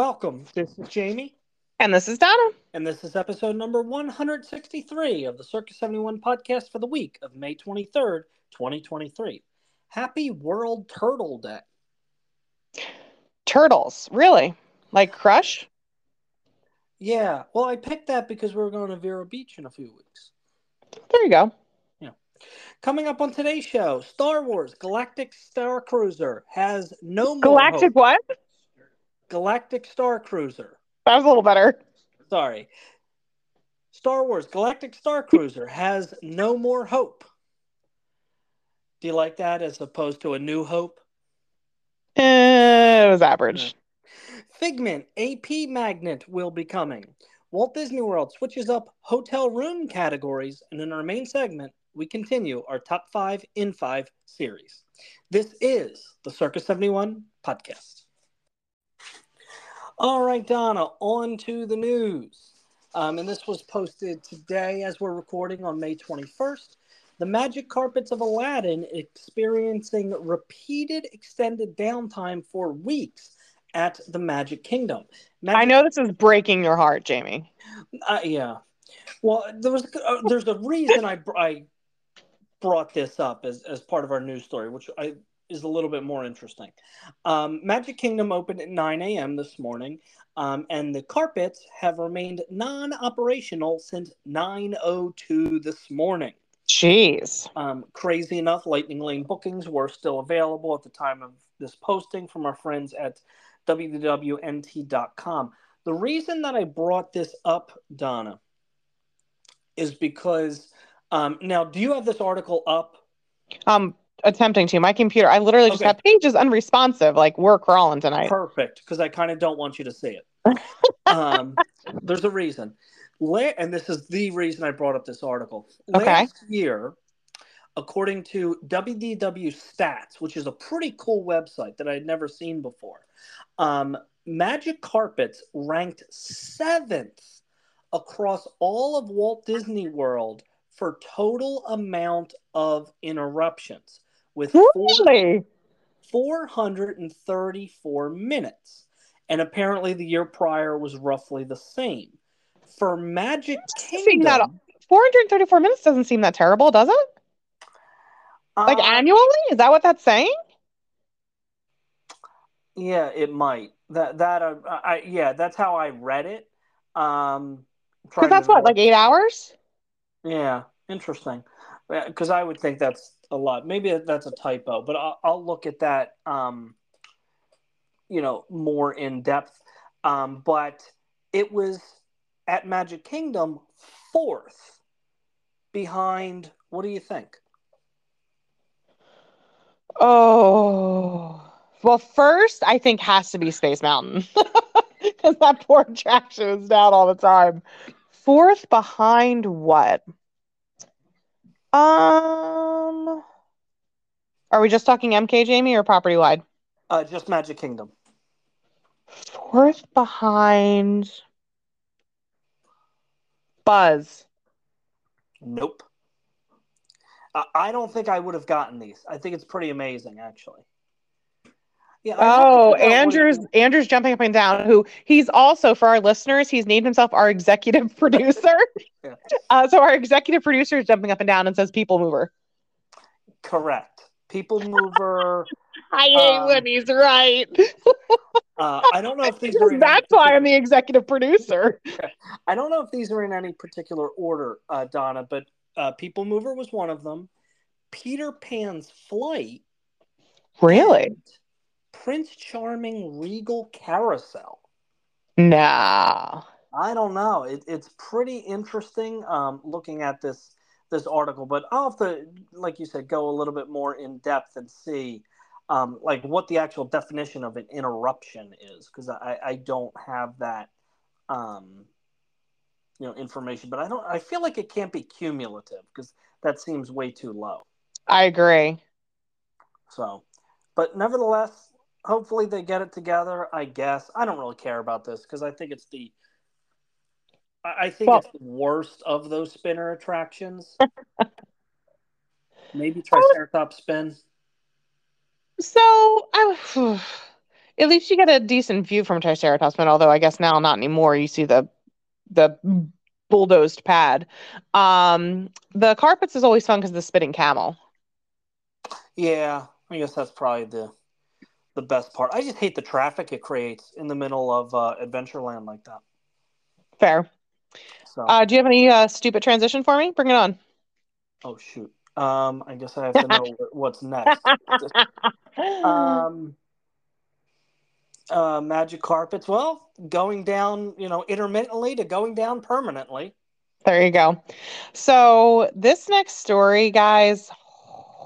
Welcome. This is Jamie, And this is Donna. and this is episode number 163 of the Circus 71 podcast for the week of May 23rd, 2023. Happy World Turtle Day. Turtles. Really? Like Crush? Yeah, well, I picked that because we were going to Vero Beach in a few weeks. There you go. Yeah. Coming up on today's show, Star Wars Galactic Star Cruiser has no more Galactic hope. what? Galactic Star Cruiser. That was a little better. Sorry. Star Wars Galactic Star Cruiser has no more hope. Do you like that as opposed to a new hope? Eh, it was average. Figment AP Magnet will be coming. Walt Disney World switches up hotel room categories, and in our main segment, we continue our top five in five series. This is the Circus 71 podcast. All right, Donna, on to the news. Um, and this was posted today as we're recording on May 21st. The Magic Carpets of Aladdin experiencing repeated extended downtime for weeks at the Magic Kingdom. Magic I know this is breaking your heart, Jamie. uh, yeah. Well, there was uh, there's a reason I I brought this up as as part of our news story, which I is a little bit more interesting. Um, Magic Kingdom opened at 9 a.m. this morning, um, and the carpets have remained non-operational since 9:02 this morning. Jeez. Um, crazy enough, Lightning Lane bookings were still available at the time of this posting from our friends at WDWNT.com. The reason that I brought this up, Donna, is because um, now, do you have this article up? Um, attempting to. My computer, I literally just Okay. have pages unresponsive. Like we're crawling tonight. Perfect, because I kind of don't want you to see it. um, there's a reason. La- and this is the reason I brought up this article. Okay. Last year, according to WDW Stats, which is a pretty cool website that I had never seen before, um, Magic Carpets ranked seventh across all of Walt Disney World for total amount of interruptions, with four, Really? 434 minutes. And apparently the year prior was roughly the same. For Magic Kingdom, that 434 minutes doesn't seem that terrible, does it? Like uh, annually? Is that what that's saying? yeah, it might. That that uh, I yeah, that's how I read it. Um, Because that's what, like eight hours? yeah, interesting. Because I would think that's a lot. Maybe that's a typo, but I'll, I'll look at that. Um, you know, more in depth. Um, but it was at Magic Kingdom fourth behind. What do you think? Oh. Well, first, I think has to be Space Mountain. Because that poor attraction is down all the time. Fourth behind what? Um, are we just talking MK, Jamie, or property wide? Uh, just Magic Kingdom. Fourth behind Buzz. Nope. I, I don't think I would have gotten these. I think it's pretty amazing, actually. Yeah. I'd have to Oh, what it- Andrew's Andrew's jumping up and down. Who he's also for our listeners, he's named himself our executive producer. Yeah. uh, so our executive producer is jumping up and down and says "people mover." correct. People Mover. I hate Um, when he's right. Uh, I don't know if these are. That's why I'm the executive producer. I don't know if these are in any particular order, uh, Donna, but uh, People Mover was one of them. Peter Pan's Flight. Really? and Prince Charming Regal Carousel. Nah. I don't know. It, it's pretty interesting um, looking at this this article, but I'll have to, like you said, go a little bit more in depth and see um, like what the actual definition of an interruption is, because I, I don't have that um, you know information. But I don't. I feel like it can't be cumulative because that seems way too low. I agree. So, but nevertheless, hopefully they get it together. I guess I don't really care about this because I think it's the I think Well- it's the worst of those spinner attractions. Maybe Triceratops spin. So I At least you get a decent view from Triceratops, but although I guess now not anymore. You see the the bulldozed pad. Um, the carpets is always fun because the spitting camel. Yeah, I guess that's probably the the best part. I just hate the traffic it creates in the middle of uh, Adventureland like that. Fair. So. Uh, do you have any uh, stupid transition for me? Bring it on. Oh shoot. Um, I guess I have to know what's next. um, uh, magic carpets. Well, going down, you know, intermittently to going down permanently. There you go. So this next story, guys,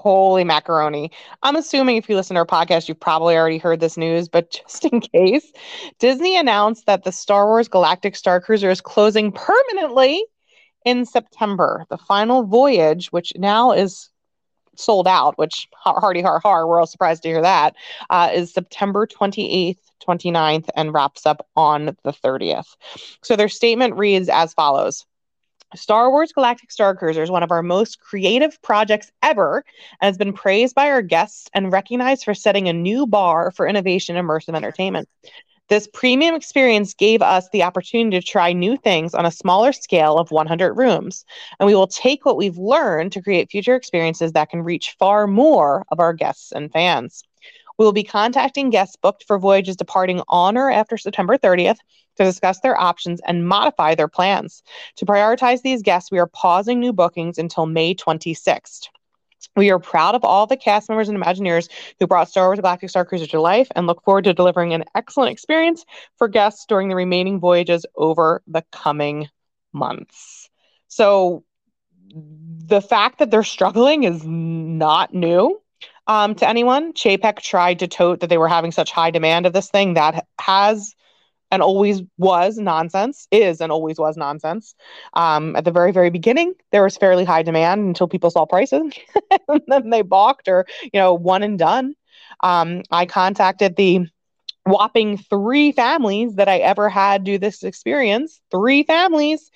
holy macaroni. I'm assuming if you listen to our podcast, you've probably already heard this news, but just in case, Disney announced that the Star Wars Galactic Star Cruiser is closing permanently in September. The final voyage, which now is sold out, which hardy har har, we're all surprised to hear that, uh, is September 28th, 29th, and wraps up on the 30th. So their statement reads as follows. Star Wars Galactic Star Cruiser is one of our most creative projects ever and has been praised by our guests and recognized for setting a new bar for innovation immersive entertainment. This premium experience gave us the opportunity to try new things on a smaller scale of 100 rooms, and we will take what we've learned to create future experiences that can reach far more of our guests and fans. We will be contacting guests booked for voyages departing on or after September 30th to discuss their options and modify their plans. To prioritize these guests, we are pausing new bookings until May 26th. We are proud of all the cast members and Imagineers who brought Star Wars Galactic Star Cruiser to life and look forward to delivering an excellent experience for guests during the remaining voyages over the coming months. So, the fact that they're struggling is not new um, to anyone. Chapek tried to tote that they were having such high demand of this thing that has and always was nonsense, is and always was nonsense. Um, at the very, very beginning, there was fairly high demand until people saw prices and then they balked or, you know, one and done. Um, I contacted the whopping three families that I ever had do this experience, three families.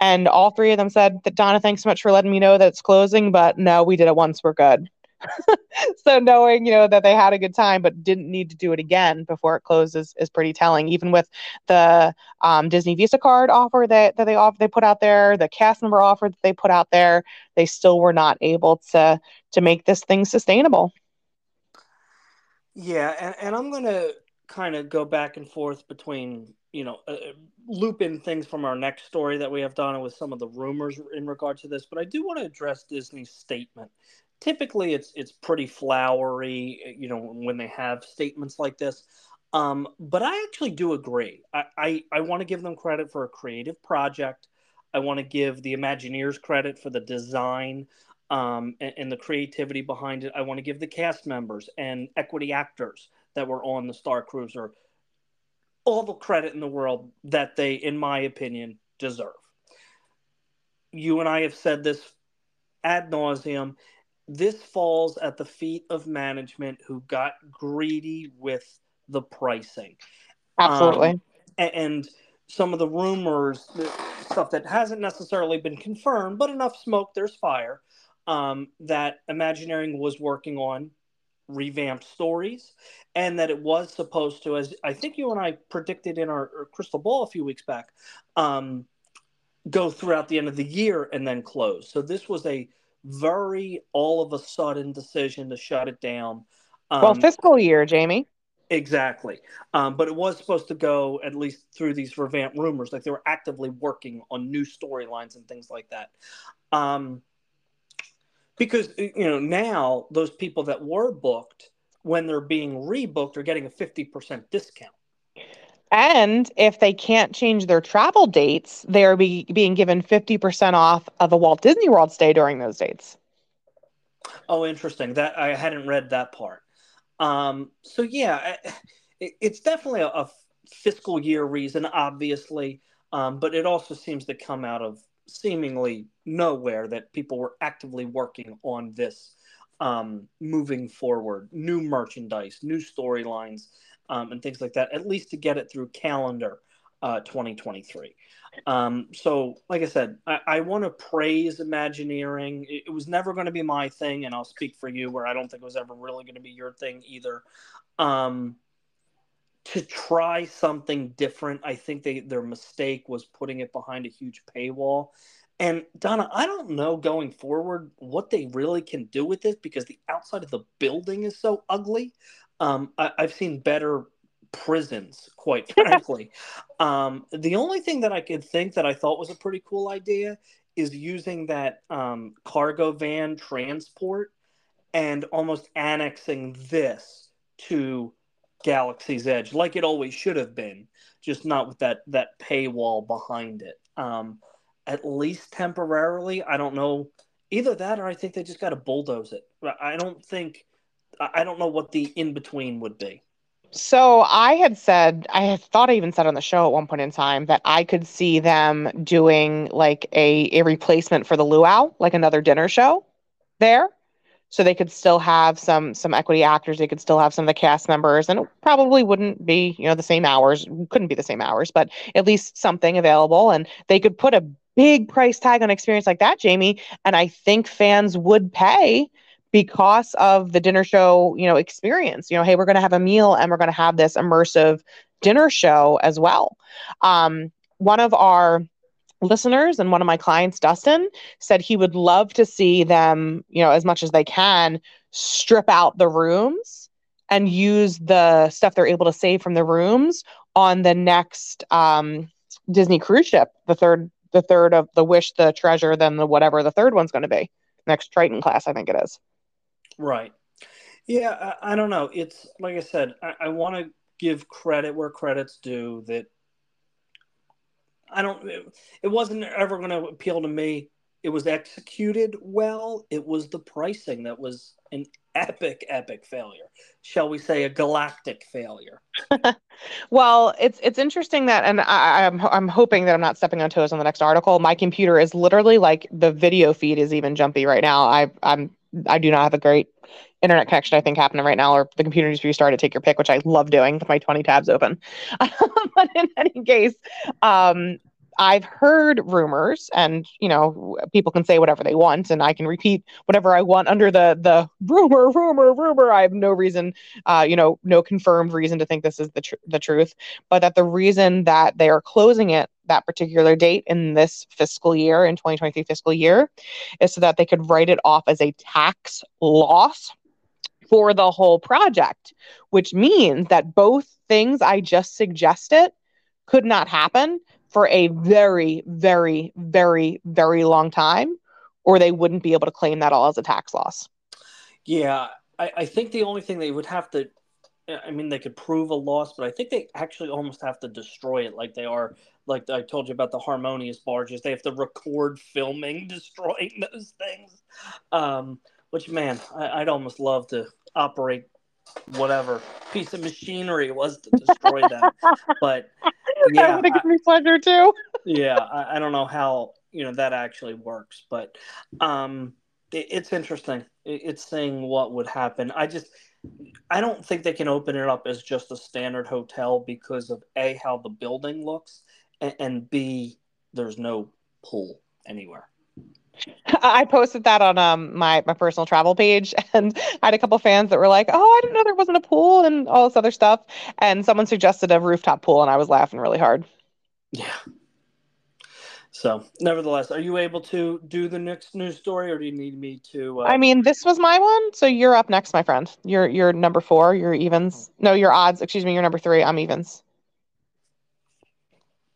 And all three of them said that Donna, thanks so much for letting me know that it's closing, but no, we did it once, we're good. so knowing you know that they had a good time but didn't need to do it again before it closes is pretty telling. Even with the um, disney visa card offer that, that they off they put out there the cast member offer that they put out there they still were not able to to make this thing sustainable. Yeah and, and i'm gonna kind of go back and forth between you know uh, loop in things from our next story that we have done with some of the rumors in regard to this but i do want to address disney's statement typically it's it's pretty flowery you know when they have statements like this. Um, but i actually do agree. I i, I want to give them credit for a creative project. I want to give the imagineers credit for the design um, and, and the creativity behind it. I want to give the cast members and equity actors that were on the star cruiser all the credit in the world that they in my opinion deserve. You and i have said this ad nauseum this falls at the feet of management who got greedy with the pricing. Absolutely. Um, and some of the rumors, stuff that hasn't necessarily been confirmed, but enough smoke, there's fire, um, that Imagineering was working on revamped stories and that it was supposed to, as I think you and I predicted in our, our crystal ball a few weeks back, um, go throughout the end of the year and then close. So this was a very all of a sudden decision to shut it down. Um, well, fiscal year, Jamie. Exactly. Um, but it was supposed to go at least through these revamped rumors, like they were actively working on new storylines and things like that. Um, because you know now those people that were booked when they're being rebooked are getting a 50% discount and if they can't change their travel dates, they are be, being given 50% off of a Walt Disney World stay during those dates. Oh, interesting. That I hadn't read that part. Um, so yeah, it, it's definitely a, a, fiscal year reason, obviously, um, but it also seems to come out of seemingly nowhere that people were actively working on this um, moving forward, new merchandise, new storylines um, and things like that, at least to get it through calendar uh, 2023. Um, so, like I said, I, I want to praise Imagineering. It, it was never going to be my thing, and I'll speak for you, where I don't think it was ever really going to be your thing either. Um, to try something different. I think they their mistake was putting it behind a huge paywall. And Donna, I don't know going forward what they really can do with this because the outside of the building is so ugly. Um, I, have seen better prisons, quite frankly. um, the only thing that I could think that I thought was a pretty cool idea is using that um, cargo van transport and almost annexing this to Galaxy's Edge, like it always should have been, just not with that that paywall behind it. Um, at least temporarily, I don't know either that or I think they just got to bulldoze it. I don't think I don't know what the in between would be. So I had said, I had thought I even said on the show at one point in time that I could see them doing like a, a replacement for the luau, like another dinner show there. So they could still have some some equity actors, they could still have some of the cast members, and it probably wouldn't be, you know, the same hours, couldn't be the same hours, but at least something available. And they could put a big price tag on experience like that, Jamie. And I think fans would pay because of the dinner show, you know, experience. You know, hey, we're going to have a meal and we're going to have this immersive dinner show as well. Um, one of our listeners and one of my clients, Dustin, said he would love to see them, you know, as much as they can, strip out the rooms and use the stuff they're able to save from the rooms on the next um, Disney cruise ship, the third, the third of the Wish, the Treasure, then the whatever the third one's going to be. Next Triton class, I think it is. Right. Yeah, I, I don't know. It's like I said, I, I want to give credit where credit's due. That I don't. It, it wasn't ever going to appeal to me. It was executed well. It was the pricing that was an epic, epic failure. Shall we say a galactic failure? well, it's it's interesting that, and I, I'm I'm hoping that I'm not stepping on toes on the next article. My computer is literally like the video feed is even jumpy right now. I I'm I do not have a great internet connection, I think, happening right now, or the computer needs to just restarted, take your pick, which I love doing with my 20 tabs open. but in any case, um, I've heard rumors, and you know, people can say whatever they want, and I can repeat whatever I want under the the rumor, rumor, rumor. I have no reason, uh, you know, no confirmed reason to think this is the tr- the truth, but that the reason that they are closing it that particular date in this fiscal year, in 2023 fiscal year, is so that they could write it off as a tax loss for the whole project, which means that both things I just suggested could not happen for a very, very, very, very long time, or they wouldn't be able to claim that all as a tax loss. Yeah, I, I think the only thing they would have to, I mean, they could prove a loss, but I think they actually almost have to destroy it, like they are, like I told you about the harmonious barges. They have to record filming destroying those things. Um, which man, I, would almost love to operate whatever piece of machinery it was to destroy them. but yeah, that would give me pleasure too. yeah, I, I, don't know how you know that actually works, but um, it, it's interesting. It, it's saying what would happen. I just I don't think they can open it up as just a standard hotel because of a how the building looks and, and b there's no pool anywhere. I posted that on um my my personal travel page, and I had a couple fans that were like, "Oh, I didn't know there wasn't a pool and all this other stuff." And someone suggested a rooftop pool, and I was laughing really hard. Yeah. So, nevertheless, are you able to do the next news story, or do you need me to? Uh... I mean, this was my one, so you're up next, my friend. You're you're number four. You're evens. No, you're odds. Excuse me. You're number three. I'm evens.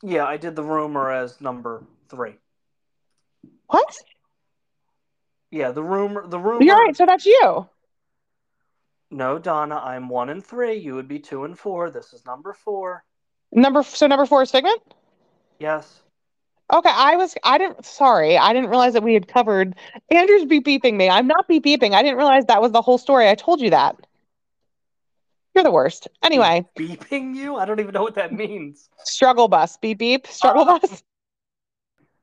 Yeah, I did the rumor as number three. What? Yeah, the rumor. The rumor. You're right. So that's you. No, Donna, I'm one and three. You would be two and four. This is number four. Number so number four is Figment. Yes. Okay, I was I didn't sorry, I didn't realize that we had covered Andrew's beep beeping me. I'm not beep beeping. I didn't realize that was the whole story. I told you that. You're the worst. Anyway. Beeping you? I don't even know what that means. Struggle bus. Beep beep. Struggle uh, bus.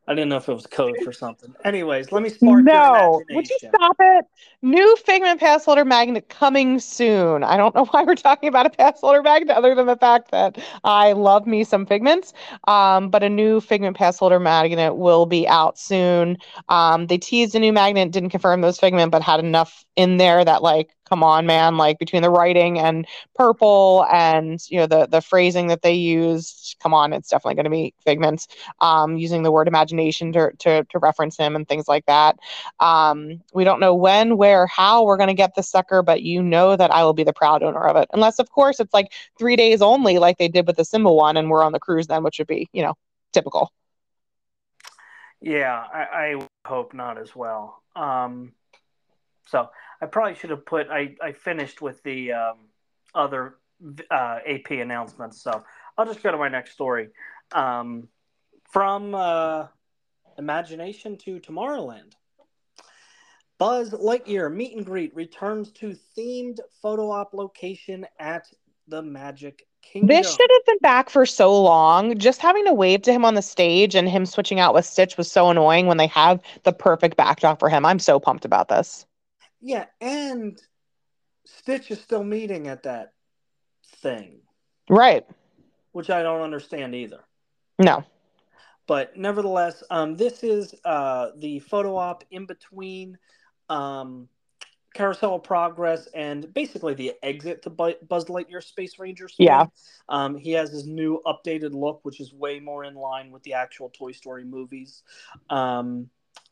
I didn't know if it was code for something. Anyways, let me spark no. Would you stop it? New Figment pass holder magnet coming soon. I don't know why we're talking about a pass holder magnet other than the fact that I love me some Figments. Um, but a new Figment pass holder magnet will be out soon. Um, they teased a new magnet, didn't confirm those Figment, but had enough in there that like come on man like between the writing and purple and you know the the phrasing that they used come on it's definitely going to be figments um, using the word imagination to, to, to reference him and things like that. Um, we don't know when where how we're going to get the sucker but you know that i will be the proud owner of it. Unless of course it's like three days only like they did with the symbol one and we're on the cruise then which would be you know typical. Yeah i, I hope not as well. Um, so I probably should have put. I I finished with the um, other uh, AP announcements, so I'll just go to my next story. Um, from uh, Imagination to Tomorrowland. Buzz Lightyear meet and greet returns to themed photo op location at the Magic Kingdom. This should have been back for so long. Just having to wave to him on the stage and him switching out with Stitch was so annoying when they have the perfect backdrop for him. I'm so pumped about this. Yeah, and Stitch is still meeting at that thing. Right. Which I don't understand either. No. But nevertheless, um, this is uh, the photo op in between um, Carousel of Progress and basically the exit to Buzz Lightyear Space Ranger. Space. Yeah. Um, he has his new updated look, which is way more in line with the actual Toy Story movies. Um,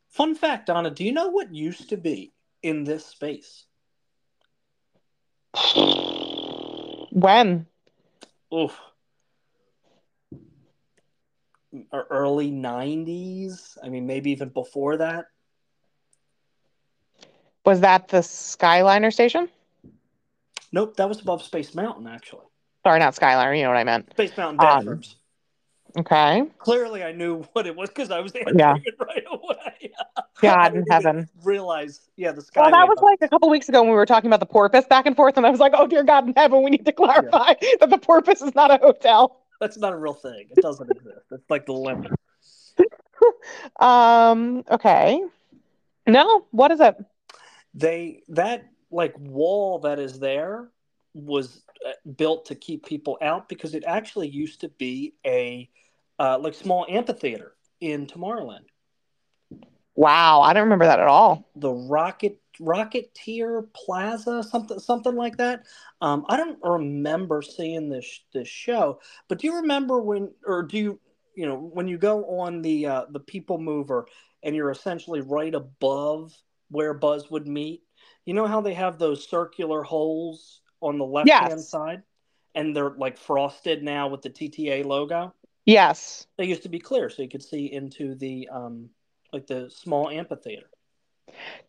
fun fact, Donna, do you know what used to be in this space? When? Oof. Early 90s. I mean, maybe even before that. Was that the Skyliner station? Nope, that was above Space Mountain, actually. Sorry, not Skyliner. You know what I meant. Space Mountain bathrooms. Um, okay. Clearly, I knew what it was because I was answering yeah. it right away. God in heaven. Realize, yeah, the sky. Well, that was like a couple weeks ago when we were talking about the porpoise back and forth, and I was like, "Oh dear God in heaven, we need to clarify yeah. that the porpoise is not a hotel." That's not a real thing. It doesn't exist. It's like the limit. um. Okay. No. What is it? They that like wall that is there was uh, built to keep people out because it actually used to be a uh, like small amphitheater in Tomorrowland. Wow, I don't remember that at all. The Rocket Rocketeer Plaza, something something like that. Um, I don't remember seeing this this show, but do you remember when, or do you, you know, when you go on the uh, the People Mover and you're essentially right above where Buzz would meet? You know how they have those circular holes on the left hand yes. side, and they're like frosted now with the TTA logo. Yes, they used to be clear, so you could see into the um, like the small amphitheater.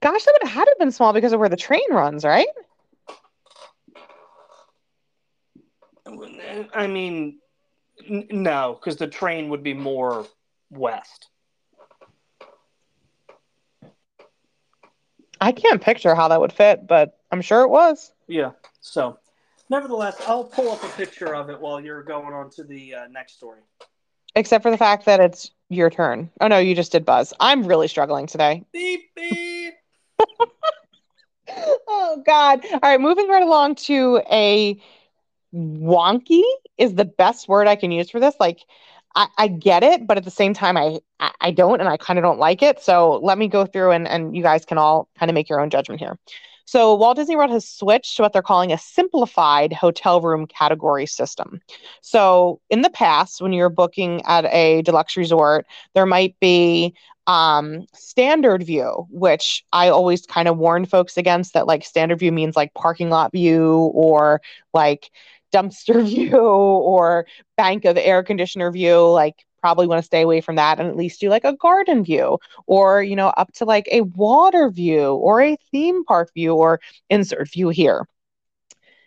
Gosh, that would have had to have been small because of where the train runs, right? I mean, n- no, because the train would be more west. I can't picture how that would fit, but I'm sure it was. Yeah. So, nevertheless, I'll pull up a picture of it while you're going on to the uh, next story. Except for the fact that it's your turn. Oh no, you just did Buzz. I'm really struggling today. Beep beep. oh God! All right, moving right along to a wonky is the best word I can use for this. Like, I, I get it, but at the same time, I I, I don't, and I kind of don't like it. So let me go through, and and you guys can all kind of make your own judgment here. So Walt Disney World has switched to what they're calling a simplified hotel room category system. So in the past, when you're booking at a deluxe resort, there might be um, standard view, which I always kind of warn folks against that like standard view means like parking lot view or like dumpster view or bank of air conditioner view. Like probably want to stay away from that and at least do like a garden view or you know up to like a water view or a theme park view or insert view here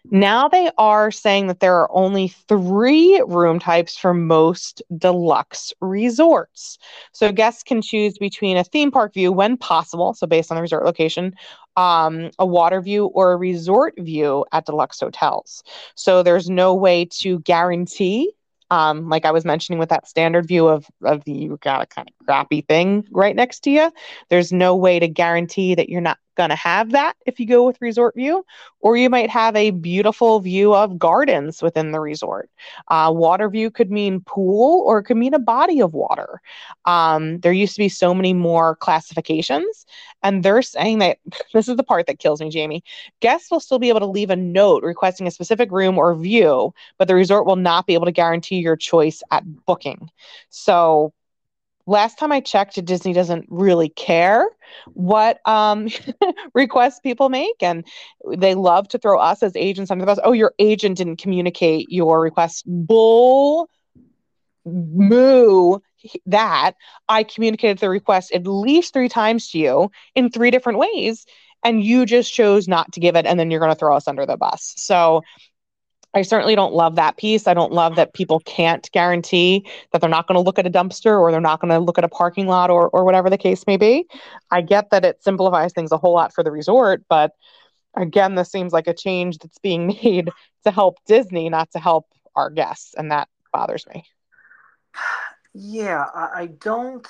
now they are saying that there are only three room types for most deluxe resorts. So guests can choose between a theme park view when possible, so based on the resort location, um, a water view, or a resort view at deluxe hotels. So there's no way to guarantee um, like I was mentioning with that standard view of of the you got a kind of crappy thing right next to you. There's no way to guarantee that you're not going to have that if you go with resort view, or you might have a beautiful view of gardens within the resort. Uh, water view could mean pool or it could mean a body of water. Um, there used to be so many more classifications, and they're saying that this is the part that kills me, Jamie. Guests will still be able to leave a note requesting a specific room or view, but the resort will not be able to guarantee your choice at booking. So last time I checked, Disney doesn't really care what um, requests people make, and they love to throw us as agents under the bus. Oh, your agent didn't communicate your request. Bull moo that I communicated the request at least three times to you in three different ways, and you just chose not to give it, and then you're going to throw us under the bus. So I certainly don't love that piece. I don't love that people can't guarantee that they're not going to look at a dumpster or they're not going to look at a parking lot or, or whatever the case may be. I get that it simplifies things a whole lot for the resort, but again, this seems like a change that's being made to help Disney, not to help our guests. And that bothers me. Yeah, I, I don't.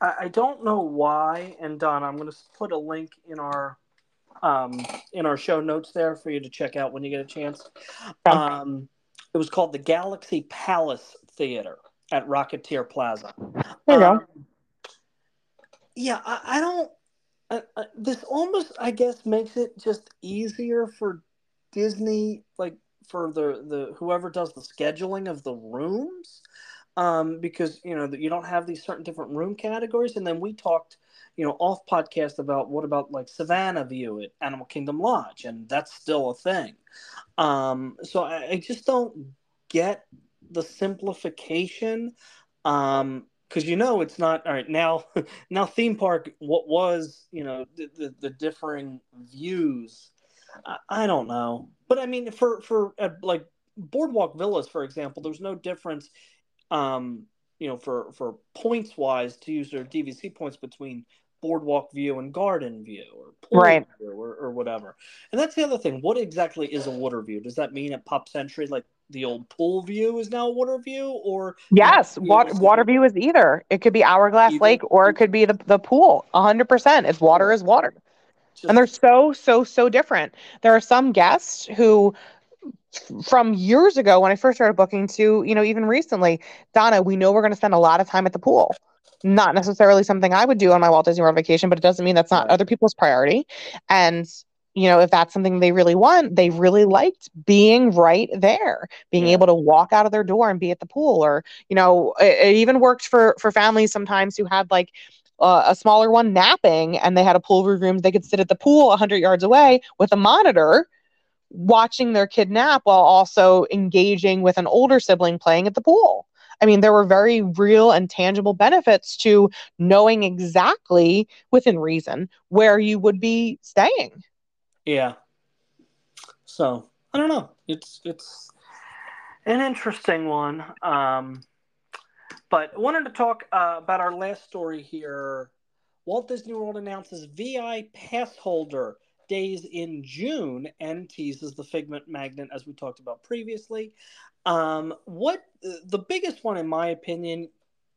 I, I don't know why. And Don, I'm going to put a link in our um, in our show notes there for you to check out when you get a chance. Um, it was called the Galaxy Palace Theater at Rockettower Plaza. There you um, go. Yeah, I, I don't. Uh, uh, this almost, I guess, makes it just easier for Disney, like for the the whoever does the scheduling of the rooms, um, because you know that you don't have these certain different room categories. And then we talked you know off podcast about what about like Savannah View at Animal Kingdom Lodge, and that's still a thing. Um, so I, I just don't get the simplification. Um, because you know it's not all right now now theme park what was you know the, the, the differing views I, I, don't know but i mean for for uh, like boardwalk villas for example there's no difference um you know for for points wise to use their dvc points between boardwalk view and garden view or right. view or, or whatever. And that's the other thing. What exactly is a water view? Does that mean at pop century like the old pool view is now a water view or yes water, water view is either. It could be hourglass either. lake or it could be the, the pool. 100% it's water is water. Just, and they're so so so different. There are some guests who from years ago when i first started booking to you know even recently donna we know we're going to spend a lot of time at the pool not necessarily something I would do on my Walt Disney World vacation, but it doesn't mean that's not other people's priority. And you know, if that's something they really want, they really liked being right there, being yeah. able to walk out of their door and be at the pool. Or, you know, it, it even worked for for families sometimes who had like uh, a smaller one napping and they had a pool room. They could sit at the pool 100 yards away with a monitor watching their kid nap while also engaging with an older sibling playing at the pool. I mean, there were very real and tangible benefits to knowing exactly within reason where you would be staying. Yeah. So I don't know. It's it's an interesting one. Um, but I wanted to talk uh, about our last story here. Walt Disney World announces VI pass holder days in June and teases the Figment Magnet as we talked about previously. Um, what the biggest one, in my opinion,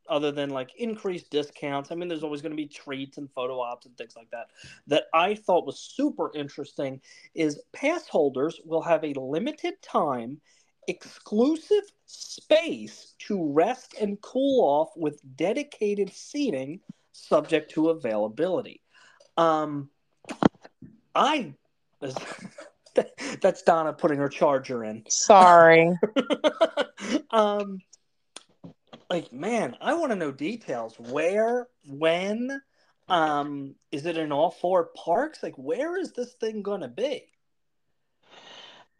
other than like increased discounts, I mean, there's always going to be treats and photo ops and things like that, that I thought was super interesting is pass holders will have a limited time exclusive space to rest and cool off with dedicated seating subject to availability. Um, I That's Donna putting her charger in. Sorry. um, like man, I want to know details. Where, when, um, is it in all four parks? Like, where is this thing going to be?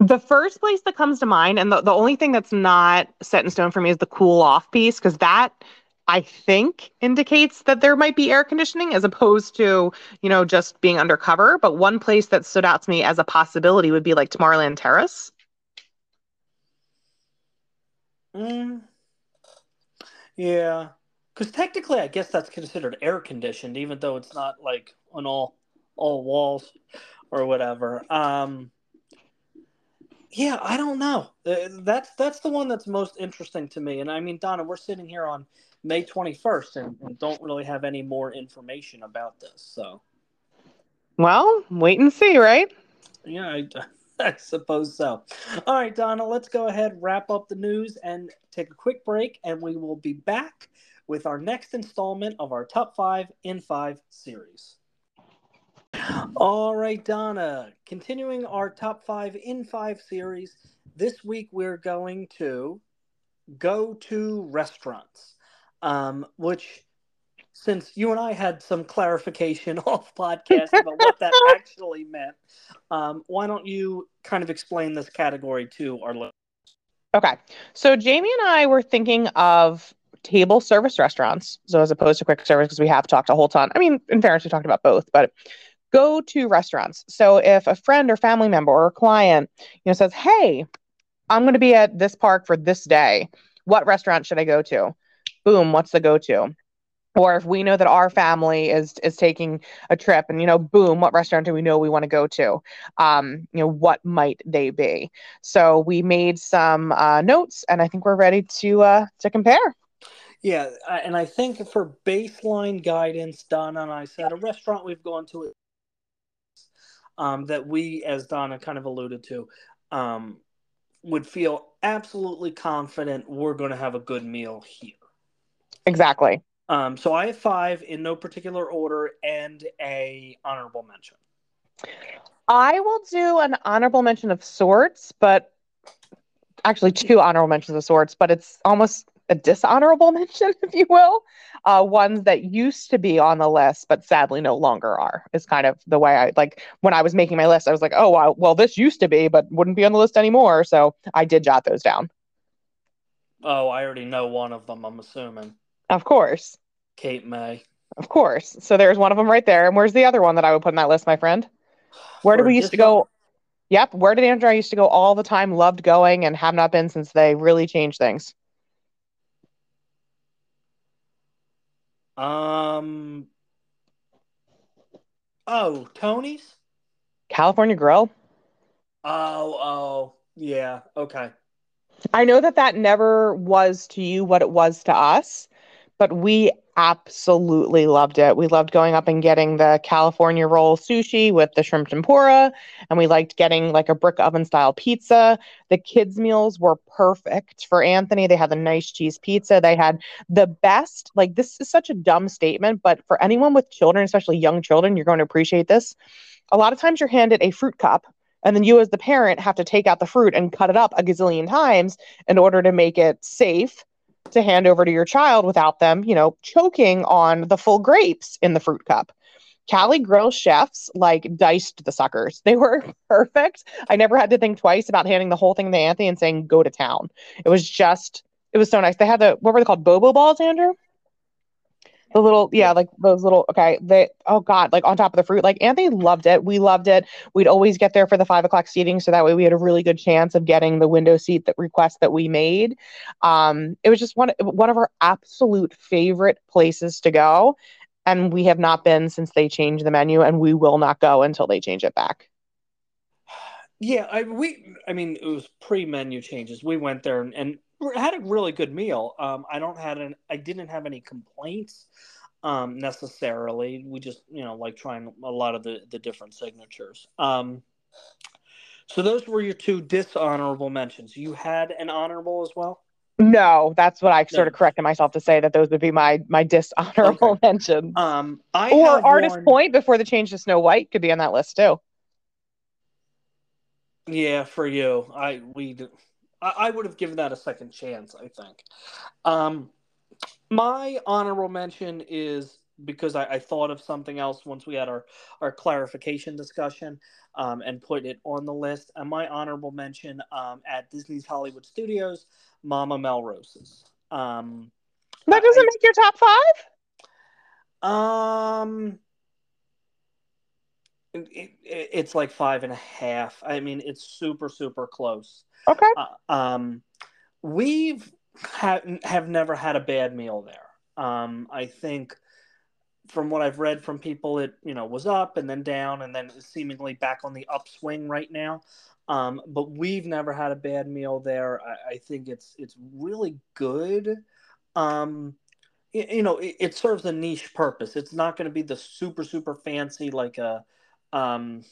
The first place that comes to mind, and the, the only thing that's not set in stone for me is the cool off piece, because that I think indicates that there might be air conditioning as opposed to, you know, just being undercover. But one place that stood out to me as a possibility would be like Tomorrowland Terrace. Mm. Yeah. Because technically, I guess that's considered air conditioned, even though it's not like on all all walls or whatever. Um, yeah, I don't know. Uh, that's that's the one that's most interesting to me. And I mean, Donna, we're sitting here on May 21st and, and don't really have any more information about this. So, Well, wait and see, right? Yeah, I, I suppose so. All right, Donna, let's go ahead, wrap up the news, and take a quick break, and we will be back with our next installment of our Top 5 in 5 series. All right, Donna, continuing our Top 5 in 5 series, this week we're going to go to restaurants, um, which since you and I had some clarification off podcast about what that actually meant, um, why don't you kind of explain this category to our listeners? Okay. So Jamie and I were thinking of table service restaurants. So as opposed to quick service, because we have talked a whole ton. I mean, in fairness, we talked about both, but go to restaurants. So if a friend or family member or a client, you know, says, Hey, I'm going to be at this park for this day. What restaurant should I go to? Boom, what's the go to? or if we know that our family is is taking a trip and you know boom what restaurant do we know we want to go to? Um you know what might they be? So we made some uh, notes and i think we're ready to uh to compare. Yeah and i think for baseline guidance donna and i said a restaurant we've gone to um that we as donna kind of alluded to um would feel absolutely confident we're going to have a good meal here exactly um, so I have five in no particular order and a honorable mention. I will do an honorable mention of sorts, but actually two honorable mentions of sorts, but it's almost a dishonorable mention, if you will. Uh, ones that used to be on the list, but sadly no longer are, is kind of the way I like when I was making my list. I was like, oh, well, well, this used to be, but wouldn't be on the list anymore. So I did jot those down. Oh, I already know one of them, I'm assuming. Of course. Cape May. Of course. So there's one of them right there. And where's the other one that I would put in that list, my friend? Where did we used to go? Yep. Where did Andrew I used to go all the time, loved going, and have not been since they really changed things? Um. Oh, Tony's? California Grill? Oh, oh, yeah. Okay. I know that that never was to you what it was to us, but we absolutely loved it. We loved going up and getting the California roll sushi with the shrimp tempura, and we liked getting like a brick oven style pizza. The kids' meals were perfect for Anthony. They had the nice cheese pizza. They had the best, like, this is such a dumb statement, but for anyone with children, especially young children, you're going to appreciate this. A lot of times you're handed a fruit cup and then you as the parent have to take out the fruit and cut it up a gazillion times in order to make it safe to hand over to your child without them, you know, choking on the full grapes in the fruit cup. Cali Grill chefs like diced the suckers. They were perfect. I never had to think twice about handing the whole thing to Anthony and saying, go to town. It was just, it was so nice. They had the, what were they called? Bobo balls, Andrew? The little yeah like those little okay they oh god like on top of the fruit like anthony loved it. We loved it. We'd always get there for the five o'clock seating so that way we had a really good chance of getting the window seat that request that we made. Um it was just one one of our absolute favorite places to go and we have not been since they changed the menu and we will not go until they change it back. Yeah i we i mean it was pre-menu changes. We went there and, and had a really good meal. Um, I don't had an I didn't have any complaints um, necessarily. We just you know like trying a lot of the the different signatures. Um, so those were your two dishonorable mentions. You had an honorable as well. No, that's what I sort of corrected myself to say that those would be my my dishonorable okay. mentions. Um, I or Artist one... Point before the change to Snow White could be on that list too. Yeah, for you, I we I, I would have given that a second chance. I think. Um, my honorable mention is because I, I, thought of something else once we had our, our clarification discussion um, and put it on the list. And my honorable mention um, at Disney's Hollywood Studios, Mama Melrose's. Um, that doesn't I, make your top five? Um, it, it, it's like five and a half. I mean, it's super, super close. Okay. Uh, um, we've ha- have never had a bad meal there. Um, I think from what I've read from people, it you know was up and then down and then seemingly back on the upswing right now. Um, but we've never had a bad meal there. I, I think it's it's really good. Um, you, you know, it, it, serves a niche purpose. It's not going to be the super super fancy like a um,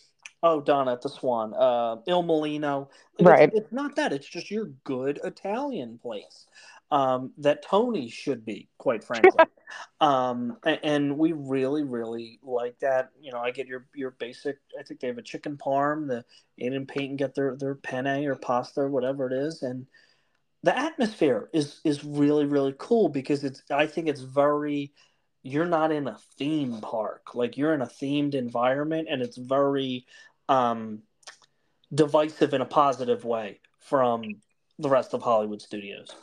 oh Donna at the Swan, uh, Il Mulino. Right. It's, it's not that. It's just your good Italian place um, that Tony should be, quite frankly. um, and, and, we really, really like that. You know, I get your your basic. I think they have a chicken parm. The Aiden and Peyton get their their penne or pasta or whatever it is, and the atmosphere is is really really cool because it's. I think it's very. You're not in a theme park. Like you're in a themed environment, and it's very um, divisive in a positive way from the rest of Hollywood studios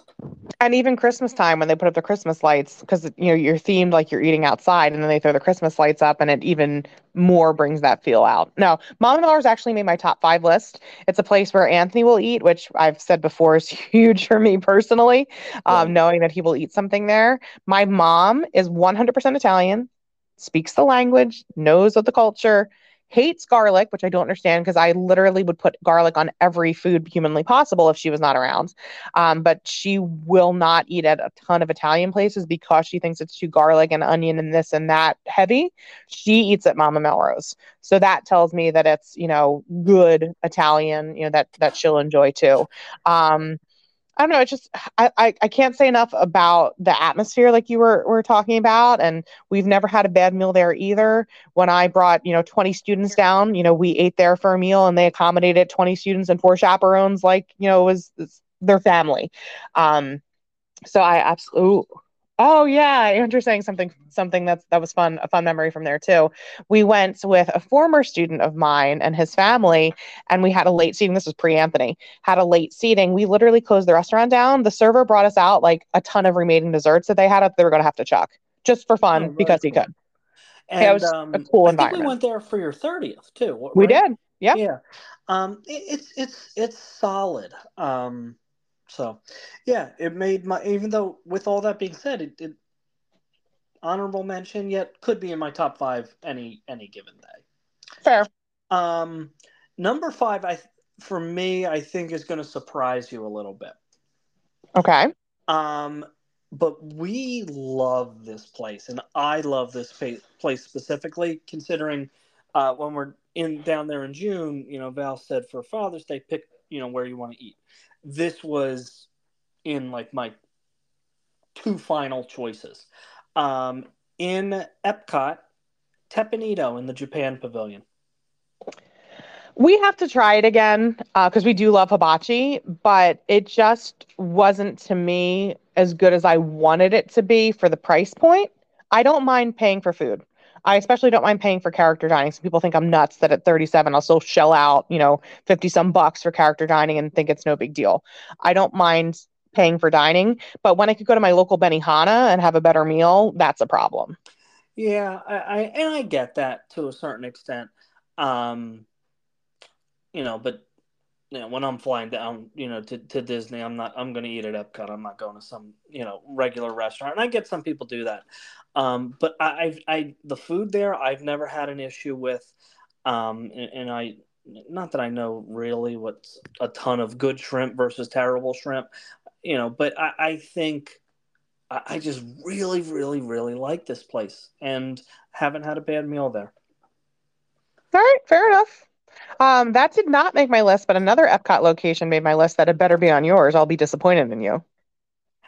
and even Christmas time when they put up the Christmas lights, because you know you're themed like you're eating outside, and then they throw the Christmas lights up, and it even more brings that feel out. No, Mama Melrose actually made my top five list. It's a place where Anthony will eat, which I've said before is huge for me personally, um, knowing that he will eat something there. My mom is 100% Italian, speaks the language, knows of the culture, hates garlic, which I don't understand because I literally would put garlic on every food humanly possible if she was not around. Um, but she will not eat at a ton of Italian places because she thinks it's too garlic and onion and this and that heavy. She eats at Mama Melrose. So that tells me that it's, you know, good Italian, you know, that that she'll enjoy too. Um, I don't know. It's just I, I, I can't say enough about the atmosphere like you were were talking about, and we've never had a bad meal there either. When I brought you know 20 students down, you know we ate there for a meal, and they accommodated 20 students and four chaperones like you know it was, it was their family. Um, so I absolutely Oh yeah, Andrew saying something something that's that was fun, a fun memory from there too. We went with a former student of mine and his family, and we had a late seating. This was pre-Anthony. Had a late seating. We literally closed the restaurant down. The server brought us out like a ton of remaining desserts that they had up. They were going to have to chuck just for fun oh, because cool. he could. And yeah, it was um, a cool I environment. we went there for your thirtieth too. Right? We did. Yeah. Yeah. Um, it, it's it's it's solid. Um, so, yeah, it made my even though with all that being said, it, it honorable mention yet could be in my top five any any given day. Fair. Um, number five, I for me, I think is going to surprise you a little bit. Okay. Um, but we love this place, and I love this place specifically, considering uh, when we're in down there in June. You know, Val said for Father's Day, pick you know where you want to eat this was in like my two final choices. Um, in Epcot, Teppan Edo in the Japan Pavilion. We have to try it again because uh, we do love hibachi, but it just wasn't to me as good as I wanted it to be for the price point. I don't mind paying for food. I especially don't mind paying for character dining. Some people think I'm nuts that at 37 I'll still shell out, you know, 50 some bucks for character dining and think it's no big deal. I don't mind paying for dining, but when I could go to my local Benihana and have a better meal, that's a problem. Yeah, I, I and I get that to a certain extent. Um, you know, but know, when I'm flying down, you know, to, to Disney, I'm not I'm gonna eat at Epcot. I'm not going to some, you know, regular restaurant. And I get some people do that. Um, but I, I, I, the food there, I've never had an issue with. Um, and, and, I, not that I know really what's a ton of good shrimp versus terrible shrimp, you know, but I, I think I, I just really, really, really like this place and haven't had a bad meal there. All right, fair enough. Um, that did not make my list, but another Epcot location made my list that had better be on yours. I'll be disappointed in you.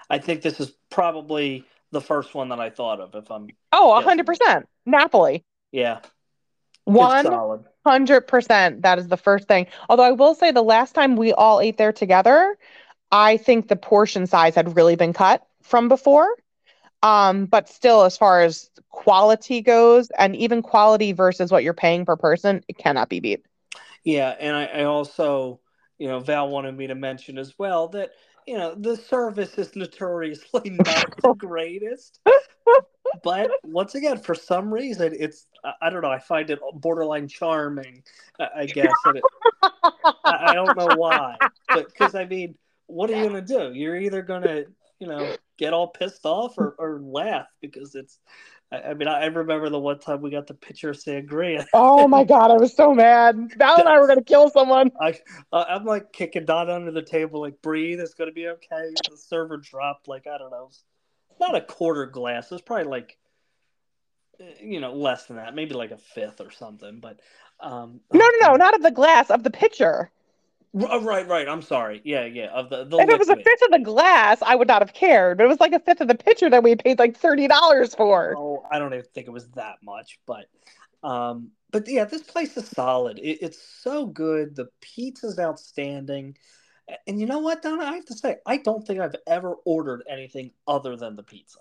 I think this is probably the first one that I thought of. If I'm oh, hundred percent Napoli. Yeah, one hundred percent. That is the first thing. Although I will say, the last time we all ate there together, I think the portion size had really been cut from before. Um, but still, as far as quality goes, and even quality versus what you're paying per person, it cannot be beat. Yeah, and I, I also, you know, Val wanted me to mention as well that you know, the service is notoriously not the greatest. but once again, for some reason, it's I don't know. I find it borderline charming. I guess it, I don't know why, but because I mean, what are you gonna do? You're either gonna you know get all pissed off or, or laugh because it's I, mean, I remember the one time we got the pitcher of sangria. Oh my god, I was so mad. Val and I were gonna kill someone. I, I'm like kicking Don under the table, like breathe. It's gonna be okay. The server dropped like I don't know, not a quarter glass. It's probably like you know, less than that, maybe like a fifth or something. But um, no, no, no, not of the glass, of the pitcher. Oh, right, right. I'm sorry. Yeah, yeah. Of the the If it was a fifth of the glass, I would not have cared. But it was like a fifth of the pitcher that we paid like thirty dollars for. Oh, I don't even think it was that much, but um, but yeah, this place is solid. It, it's so good. The pizza's outstanding. And you know what, Donna? I have to say, I don't think I've ever ordered anything other than the pizza.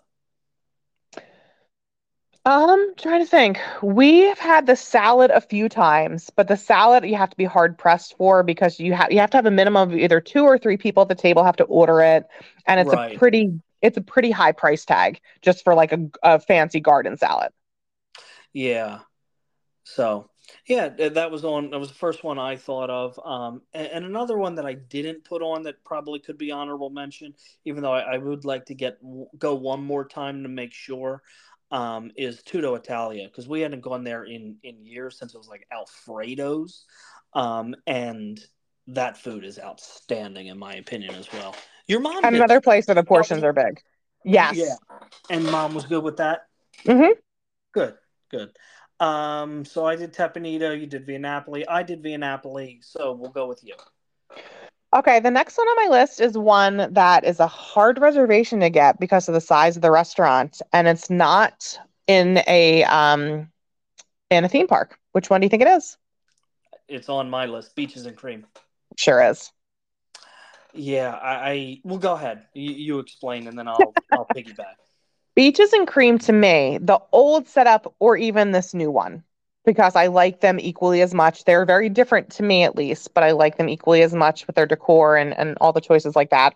Um, trying to think. We have had the salad a few times, but the salad you have to be hard pressed for because you have you have to have a minimum of either two or three people at the table have to order it, and it's Right. a pretty it's a pretty high price tag just for like a, a fancy garden salad. Yeah. So, yeah, that was on. That was the first one I thought of. Um, and, and another one that I didn't put on that probably could be honorable mention, even though I, I would like to get go one more time to make sure, um, is Tutto Italia because we hadn't gone there in in years since it was like Alfredo's, um, and that food is outstanding in my opinion as well. Your mom And another place where the portions are big. Yes. Yeah, and mom was good with that. Mm-hmm. Good, good. Um, so I did Teppan Edo, you did Via Napoli, I did Via Napoli, so we'll go with you. Okay, the next one on my list is one that is a hard reservation to get because of the size of the restaurant, and it's not in a um in a theme park. Which one do you think it is? It's on my list, Beaches and Cream. Sure is. Yeah, I, I well go ahead. You, you explain and then I'll I'll piggyback. Beaches and cream to me, the old setup or even this new one, because I like them equally as much. They're very different to me, at least, but I like them equally as much with their decor and, and all the choices like that.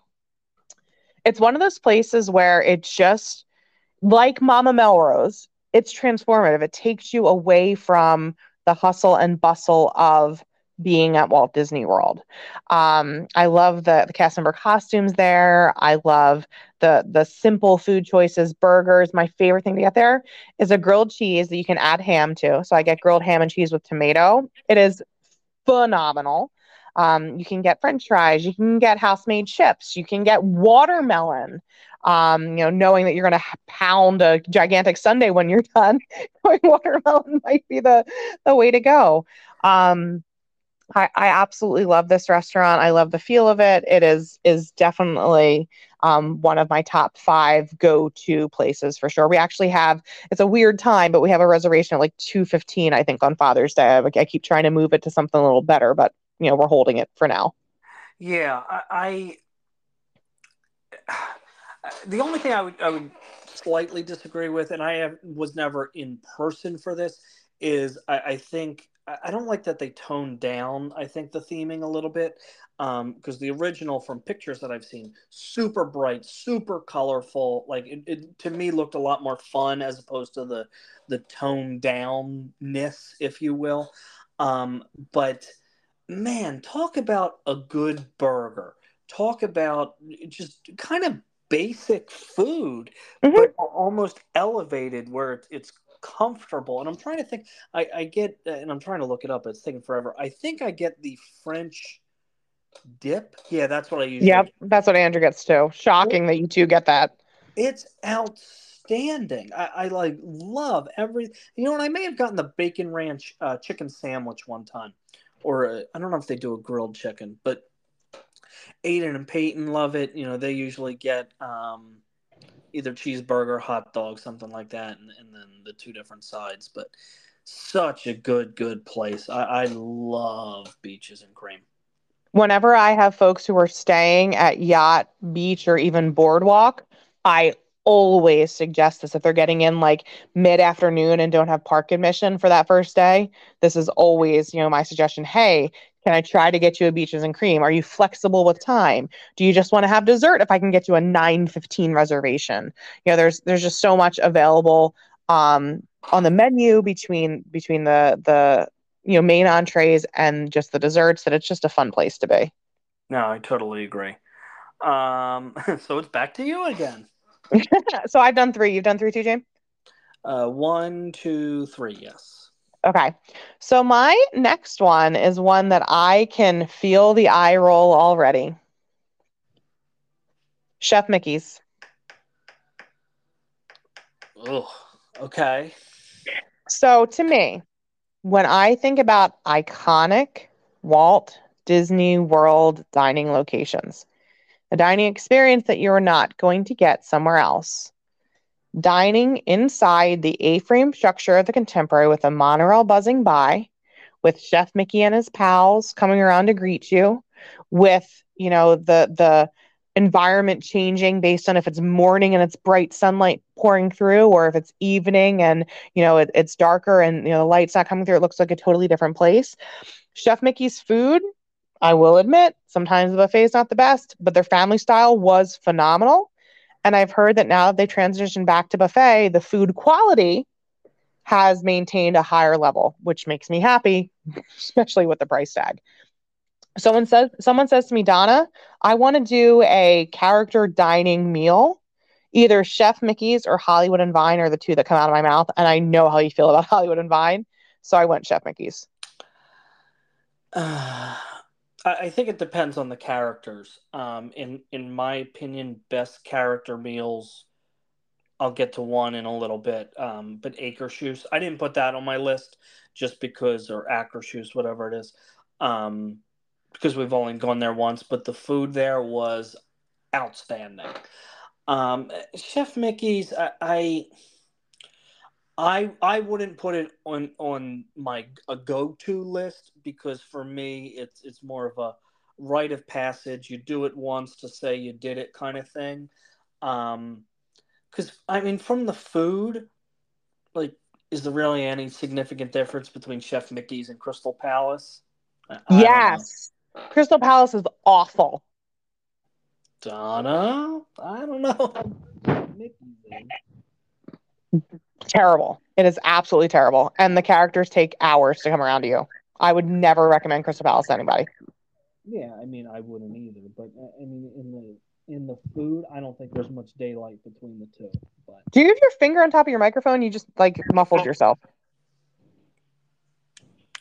It's one of those places where it's just like Mama Melrose, it's transformative. It takes you away from the hustle and bustle of being at Walt Disney World. Um, I love the the cast member costumes there. I love the the simple food choices, burgers. My favorite thing to get there is a grilled cheese that you can add ham to. So I get grilled ham and cheese with tomato. It is phenomenal. Um, you can get French fries. You can get house-made chips. You can get watermelon. Um, you know, knowing that you're going to pound a gigantic sundae when you're done, going watermelon might be the the way to go. Um, I, I absolutely love this restaurant. I love the feel of it. It is is definitely um, one of my top five go-to places for sure. We actually have it's a weird time, but we have a reservation at like two fifteen, I think, on Father's Day. I, I keep trying to move it to something a little better, but you know we're holding it for now. Yeah, I, I the only thing I would I would slightly disagree with, and I have, was never in person for this, is I, I think I don't like that they toned down. I think the theming a little bit because the original from pictures that I've seen, super bright, super colorful. Like it, it to me looked a lot more fun as opposed to the the toned downness, if you will. Um, but man, talk about a good burger. Talk about just kind of basic food, Mhm. but almost elevated where it's comfortable. And I'm trying to think. I, I get, and I'm trying to look it up. It's taking forever. I think I get the French dip. Yeah, that's what I use. Yeah, that's what Andrew gets too. Shocking that you two get that. It's outstanding. I, I like love every. You know, and I may have gotten the bacon ranch uh, chicken sandwich one time, or uh, I don't know if they do a grilled chicken, but Aiden and Peyton love it. You know, they usually get um, either cheeseburger, hot dog, something like that, and, and then the two different sides. But such a good, good place. I, I love beaches and cream. Whenever I have folks who are staying at Yacht Beach or even Boardwalk, I always suggest this if they're getting in like mid afternoon and don't have park admission for that first day. This is always, you know, my suggestion. Hey, can I try to get you a beaches and cream? Are you flexible with time? Do you just want to have dessert if I can get you a 9:15 reservation? You know, there's there's just so much available um on the menu between between the the you know main entrees and just the desserts that it's just a fun place to be. No, I totally agree. Um, so it's back to you again. so I've done three. You've done three too, James? Uh, one, two, three. Yes. Okay. So my next one is one that I can feel the eye roll already. Chef Mickey's. Oh, okay. So to me, when I think about iconic Walt Disney World dining locations, a dining experience that you're not going to get somewhere else. Dining inside the A frame structure of the contemporary with a monorail buzzing by, with Chef Mickey and his pals coming around to greet you, with, you know, the, the, environment changing based on if it's morning and it's bright sunlight pouring through or if it's evening and you know it, it's darker and you know the light's not coming through it looks like a totally different place. Chef mickey's food i will admit sometimes the buffet is not the best but their family style was phenomenal and i've heard that now that they transitioned back to buffet the food quality has maintained a higher level which makes me happy especially with the price tag. Someone says someone says to me donna i want to do a character dining meal either chef mickey's or hollywood and vine are the two that come out of my mouth and i know how you feel about hollywood and vine. So i went chef mickey's. uh, i think it depends on the characters. Um, in in my opinion best character meals i'll get to one in a little bit. Um, but Shoes, i didn't put that on my list just because or Akershus whatever it is. Um, because we've only gone there once, but the food there was outstanding. Um, Chef Mickey's, I, I, I, I wouldn't put it on on my a go to list because for me it's it's more of a rite of passage. You do it once to say you did it kind of thing. Um, because I mean, from the food, like, is there really any significant difference between Chef Mickey's and Crystal Palace? I, yes. Crystal Palace is awful. Donna, I don't know. Terrible. It is absolutely terrible, and the characters take hours to come around to you. I would never recommend Crystal Palace to anybody. Yeah, I mean, I wouldn't either. But uh, I mean, in the in the food, I don't think there's much daylight between the two. But do you have your finger on top of your microphone? You just like muffled yourself.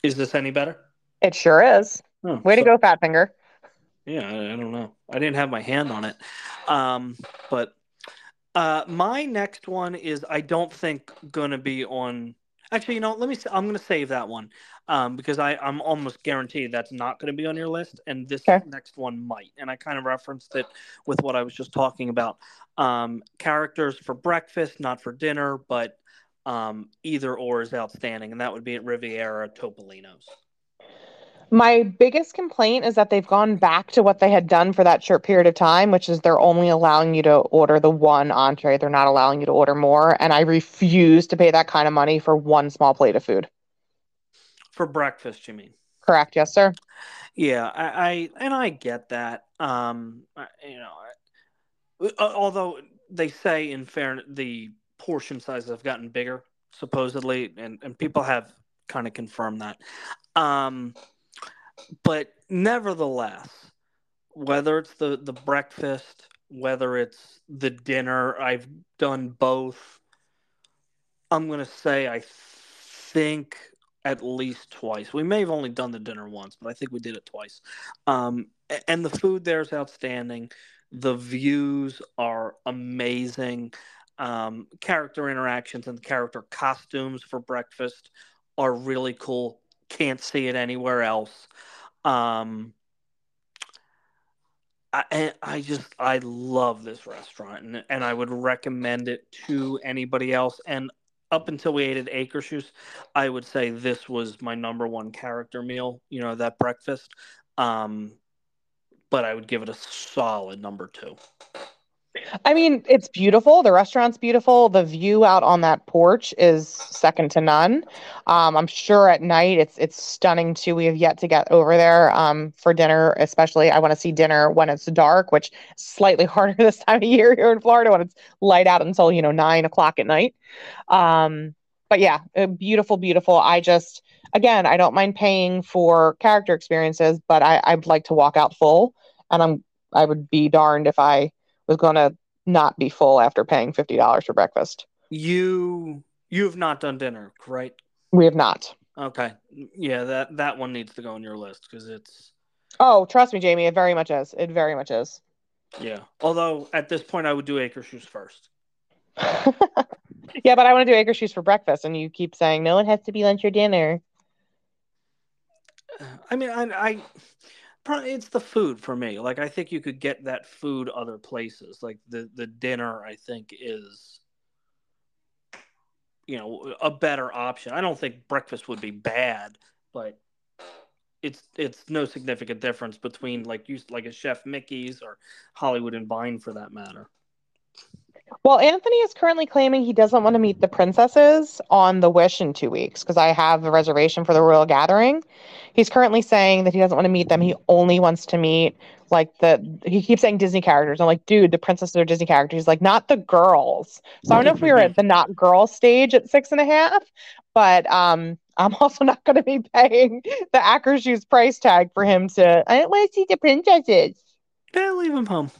Is this any better? It sure is. Oh, Way so, to go, Fat Finger. Yeah, I, I, don't know. I didn't have my hand on it. Um, but uh, my next one is I don't think going to be on. Actually, you know, let me. I'm going to save that one um, because I I'm almost guaranteed that's not going to be on your list, and this okay. next one might. And I kind of referenced it with what I was just talking about. Um, characters for breakfast, not for dinner, but um, either or is outstanding, and that would be at Riviera Topolino's. My biggest complaint is that they've gone back to what they had done for that short period of time, which is they're only allowing you to order the one entree. They're not allowing you to order more. And I refuse to pay that kind of money for one small plate of food. For breakfast, you mean? Correct. Yes, sir. Yeah, I, I and I get that. Um, you know, although they say in fairness the portion sizes have gotten bigger supposedly, and and people have kind of confirmed that. Um, but nevertheless, whether it's the the breakfast, whether it's the dinner, I've done both. I'm gonna say I think at least twice. We may have only done the dinner once, but I think we did it twice. Um, and the food there is outstanding. The views are amazing. Um, character interactions and character costumes for breakfast are really cool. Can't see it anywhere else. Um, I, I just I love this restaurant and, and I would recommend it to anybody else. And up until we ate at Akershus, I would say this was my number one character meal. You know that breakfast. Um, but I would give it a solid number two. I mean, it's beautiful. The restaurant's beautiful. The view out on that porch is second to none. Um, I'm sure at night it's it's stunning too. We have yet to get over there um, for dinner, especially. I want to see dinner when it's dark, which is slightly harder this time of year here in Florida when it's light out until you know nine o'clock at night. Um, but yeah, beautiful, beautiful. I just again, I don't mind paying for character experiences, but I, I'd like to walk out full, and I'm I would be darned if I was going to not be full after paying $50 for breakfast. You you have not done dinner, right? We have not. Okay. Yeah, that that one needs to go on your list because it's Oh, trust me, Jamie, it very much is. It very much is. Yeah. Although at this point I would do Akershus first. Yeah, but I want to do Akershus for breakfast, and you keep saying no, it has to be lunch or dinner. I mean, I, I it's the food for me. Like I think you could get that food other places. Like the the dinner, I think is you know a better option. I don't think breakfast would be bad, but it's it's no significant difference between like you like a Chef Mickey's or Hollywood and Vine for that matter. Well, Anthony is currently claiming he doesn't want to meet the princesses on the Wish in two weeks because I have a reservation for the Royal Gathering. He's currently saying that he doesn't want to meet them. He only wants to meet like the he keeps saying Disney characters. I'm like, dude, the princesses are Disney characters. He's like, not the girls. So I don't know if we were at the not girl stage at six and a half, but um I'm also not going to be paying the Akershus price tag for him to. I don't want to see the princesses. Yeah, leave him home.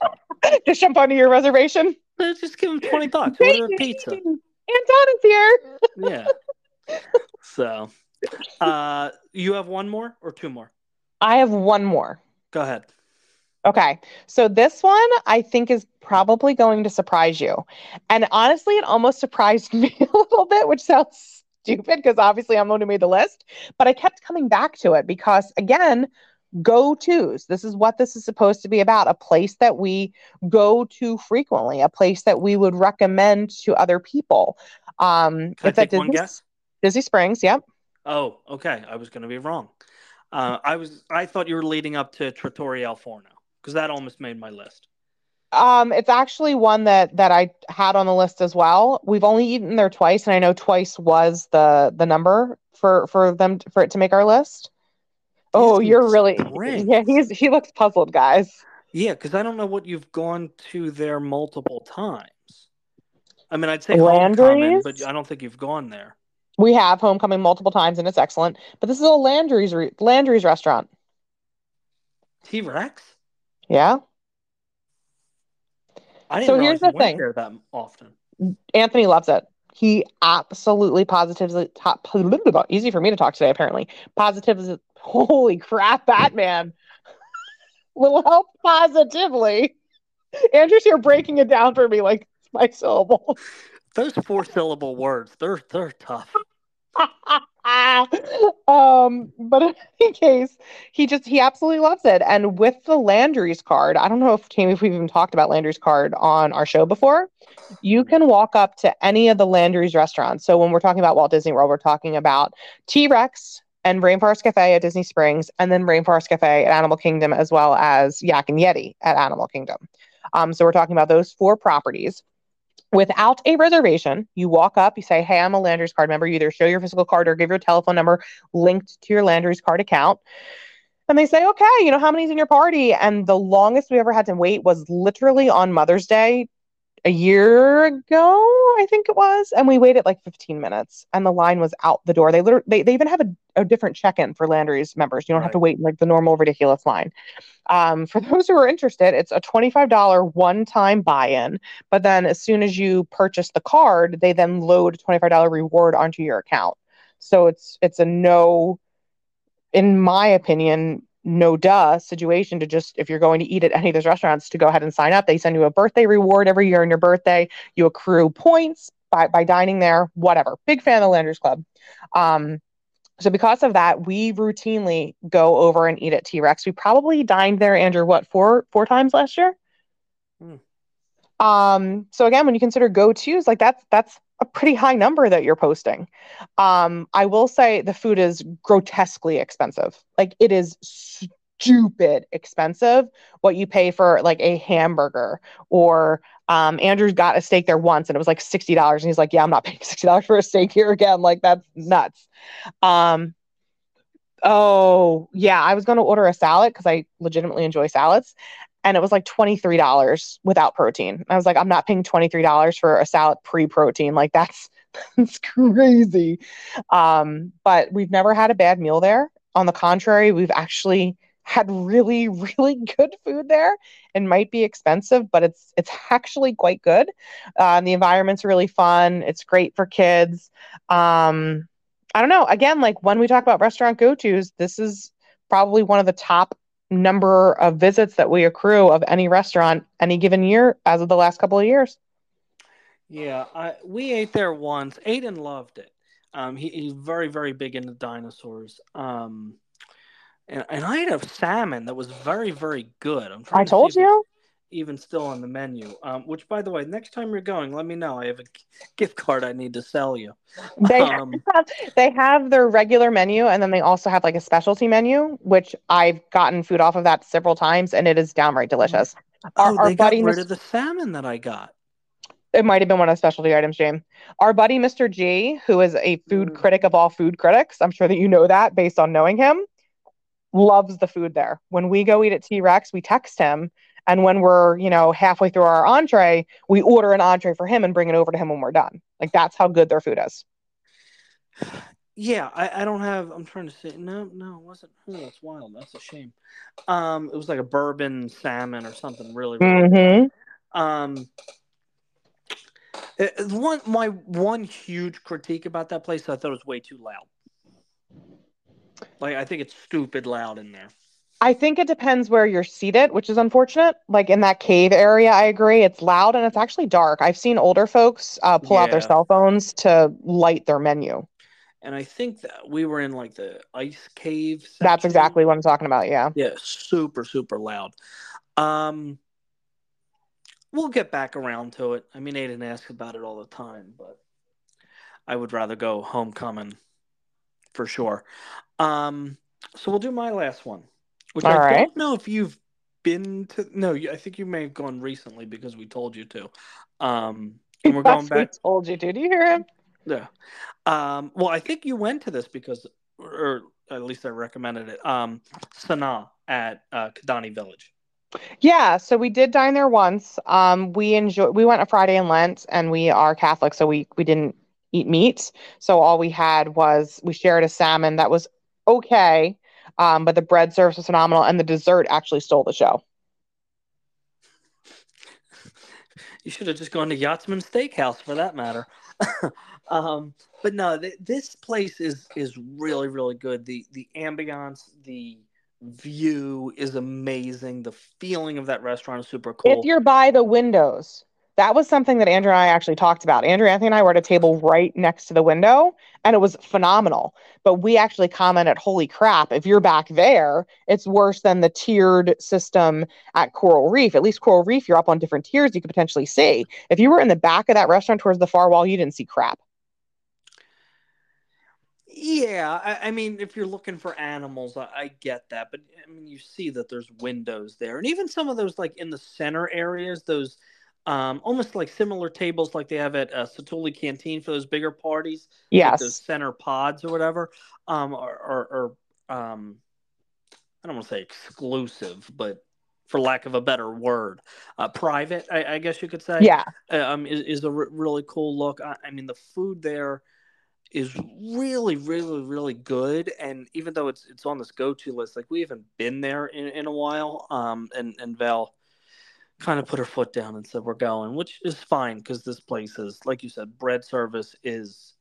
just jump onto your reservation. Let's Just give them twenty bucks. Order a pizza. Anton is here. yeah. So, uh, you have one more or two more? I have one more. Go ahead. Okay. So this one I think is probably going to surprise you. And honestly, it almost surprised me a little bit, which sounds stupid because obviously I'm the one who made the list. But I kept coming back to it because, again, go tos. This is what this is supposed to be about a place that we go to frequently, a place that we would recommend to other people. Um, Can it's I at take one guess? Disney Springs. Yep. Oh, okay. I was going to be wrong. Uh, I was. I thought you were leading up to Trattoria Al Forno because that almost made my list. Um, it's actually one that that I had on the list as well. We've only eaten there twice, and I know twice was the the number for for them for it to make our list. Oh, you're really yeah. He's he looks puzzled, guys. Yeah, because I don't know what you've gone to there multiple times. I mean, I'd say Landry's? but I don't think you've gone there. We have homecoming multiple times, and it's excellent. But this is a Landry's re- Landry's restaurant. T Rex. Yeah, I didn't So here's the thing. there that often. Anthony loves it. He absolutely positively top easy for me to talk today. Apparently, positively. Holy crap, Batman! Little help positively. Andrew's here breaking it down for me like it's my syllable. Those four syllable words, they're they're tough. um, but in any case, he just he absolutely loves it. And with the Landry's card, I don't know if Tammy, if we've even talked about Landry's card on our show before. You can walk up to any of the Landry's restaurants. So when we're talking about Walt Disney World, we're talking about T Rex and Rainforest Cafe at Disney Springs, and then Rainforest Cafe at Animal Kingdom, as well as Yak and Yeti at Animal Kingdom. Um, so we're talking about those four properties without a reservation, you walk up, you say, Hey, I'm a Landry's card member. You either show your physical card or give your telephone number linked to your Landry's card account. And they say, Okay, you know, how many's in your party? And the longest we ever had to wait was literally on Mother's Day a year ago, I think it was. And we waited like 15 minutes and the line was out the door. They literally, they, they even have a, a different check in for Landry's members. You don't have to wait in like the normal ridiculous line. Um, for those who are interested, it's a $25 one time buy in. But then as soon as you purchase the card, they then load a $25 reward onto your account. So it's it's a no, in my opinion, no duh situation to just if you're going to eat at any of those restaurants to go ahead and sign up. They send you a birthday reward every year on your birthday. You accrue points by, by dining there, whatever. Big fan of the Landry's Club. Um, so because of that, we routinely go over and eat at T Rex. We probably dined there, Andrew, what, four four times last year? Um, so again, when you consider go-tos, like that's that's a pretty high number that you're posting. Um, I will say the food is grotesquely expensive. Like it is stupid expensive what you pay for like a hamburger or um, Andrew got a steak there once and it was like $60 and he's like, yeah, I'm not paying $60 for a steak here again. Like that's nuts. Um, oh yeah, I was going to order a salad because I legitimately enjoy salads and it was like $23 without protein. I was like, I'm not paying $23 for a salad pre-protein. Like that's that's crazy. Um, but we've never had a bad meal there. On the contrary, we've actually had really, really good food there. It might be expensive, but it's it's actually quite good. Um, the environment's really fun. It's great for kids. Um, I don't know. Again, like when we talk about restaurant go-tos, this is probably one of the top number of visits that we accrue of any restaurant any given year as of the last couple of years. Yeah, I, we ate there once. Aiden loved it. Um, he, he's very, very big into dinosaurs. Um, and, and I had a salmon that was very, very good. I'm trying I to told you. Even still on the menu. Um, which, by the way, next time you're going, let me know. I have a gift card I need to sell you. They Um, have, they have their regular menu and then they also have like a specialty menu, which I've gotten food off of that several times and it is downright delicious. Our, oh, our they got buddy, rid Mis- of the salmon that I got. it might have been one of the specialty items, James. Our buddy, Mr. G, who is a food Mm. critic of all food critics, I'm sure that you know that based on knowing him, loves the food there. When we go eat at T Rex, we text him. And when we're, you know, halfway through our entree, we order an entree for him and bring it over to him when we're done. Like that's how good their food is. Yeah, I, I don't have. I'm trying to say. No, no, it wasn't. Oh, that's wild. That's a shame. Um, it was like a bourbon salmon or something really, really Mm-hmm. Um, it- one my one huge critique about that place, I thought it was way too loud. Like I think it's stupid loud in there. I think it depends where you're seated, which is unfortunate. Like in that cave area, I agree. It's loud and it's actually dark. I've seen older folks uh, pull out their cell phones to light their menu. And I think that we were in like the ice cave. That's exactly what I'm talking about. Yeah. Yeah, super super loud. Um, we'll get back around to it. I mean, Aiden asks about it all the time, but I would rather go homecoming for sure. Um, so we'll do my last one, which All I right. don't know if you've been to. No, I think you may have gone recently because we told you to. Um, and we're going That's what he back. told you. Did you hear him? Yeah. Um, well, I think you went to this because, or at least I recommended it. Um, Sanaa at uh, Kidani Village. Yeah, so we did dine there once. Um, we enjoy we went a Friday in Lent and we are Catholic, so we we didn't eat meat. So all we had was we shared a salmon that was okay. Um, but the bread service was phenomenal and the dessert actually stole the show. You should have just gone to Yachtsman Steakhouse for that matter. um, but no, th- this place is is really really good. The the ambiance, the view is amazing. The feeling of that restaurant is super cool. If you're by the windows, that was something that Andrew and I actually talked about. Andrew Anthony and I were at a table right next to the window, and it was phenomenal. But we actually commented, "Holy crap! If you're back there, it's worse than the tiered system at Coral Reef. At least Coral Reef, you're up on different tiers you could potentially see. If you were in the back of that restaurant towards the far wall, you didn't see crap. Yeah, I, I mean, if you're looking for animals, I, I get that, but I mean, you see that there's windows there, and even some of those, like in the center areas, those um, almost like similar tables, like they have at uh, Satu'li Canteen for those bigger parties, like those center pods or whatever, um, are, are, are um, I don't want to say exclusive, but for lack of a better word, uh, private, I, I guess you could say yeah, um, is, is a re- really cool look. I, I mean, the food there is really, really, really good. And even though it's it's on this go to list, like we haven't been there in, in a while. Um, and and Val kind of put her foot down and said we're going, which is fine because this place is, like you said, bread service is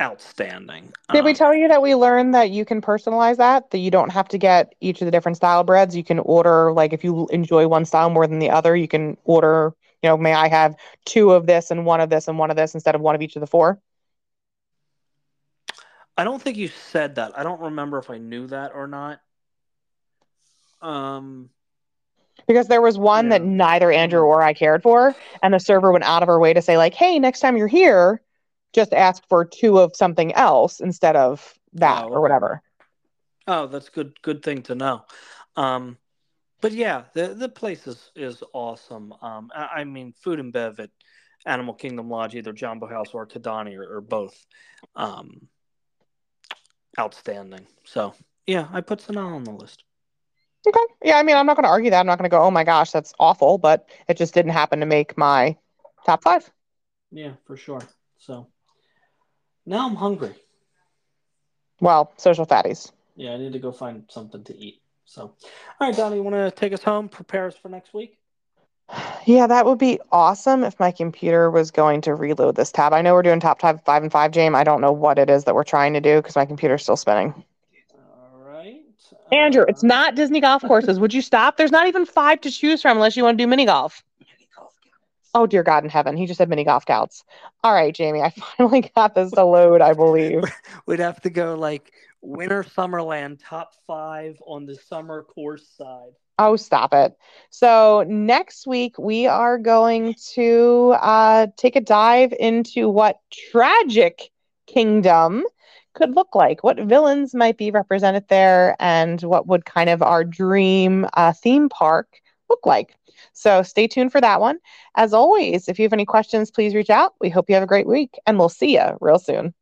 outstanding. Did we Um, tell you that we learned that you can personalize that? That you don't have to get each of the different style breads. You can order, like, if you enjoy one style more than the other, you can order, you know, may I have two of this and one of this and one of this instead of one of each of the four? I don't think you said that. I don't remember if I knew that or not. Um, Because there was one that neither Andrew or I cared for, and the server went out of her way to say, like, hey, next time you're here, just ask for two of something else instead of that Oh, or whatever. Oh, that's good. Good thing to know. Um, but yeah, the the place is is awesome. Um, I, I mean, food and bev at Animal Kingdom Lodge, either Jambo House or Kidani, or, or both, um, outstanding. So yeah, I put Sanaa on the list. Okay. Yeah, I mean, I'm not going to argue that. I'm not going to go, oh my gosh, that's awful, but it just didn't happen to make my top five. Yeah, for sure. So now I'm hungry. Well, social fatties. Yeah, I need to go find something to eat. So, all right, Donnie, you want to take us home? Prepare us for next week. Yeah, that would be awesome if my computer was going to reload this tab. I know we're doing top five, five and five, James. I don't know what it is that we're trying to do because my computer's still spinning. Andrew, it's not Disney golf courses. Would you stop? There's not even five to choose from unless you want to do mini golf. Oh dear God in heaven, he just said mini golf scouts. All right, Jamie, I finally got this to load. I believe we'd have to go like Winter Summerland top five on the summer course side. Oh, stop it. So, next week we are going to uh, take a dive into what Tragic Kingdom could look like, what villains might be represented there, and what would kind of our dream uh, theme park look like. So, stay tuned for that one. As always, if you have any questions, please reach out. We hope you have a great week, and we'll see you real soon.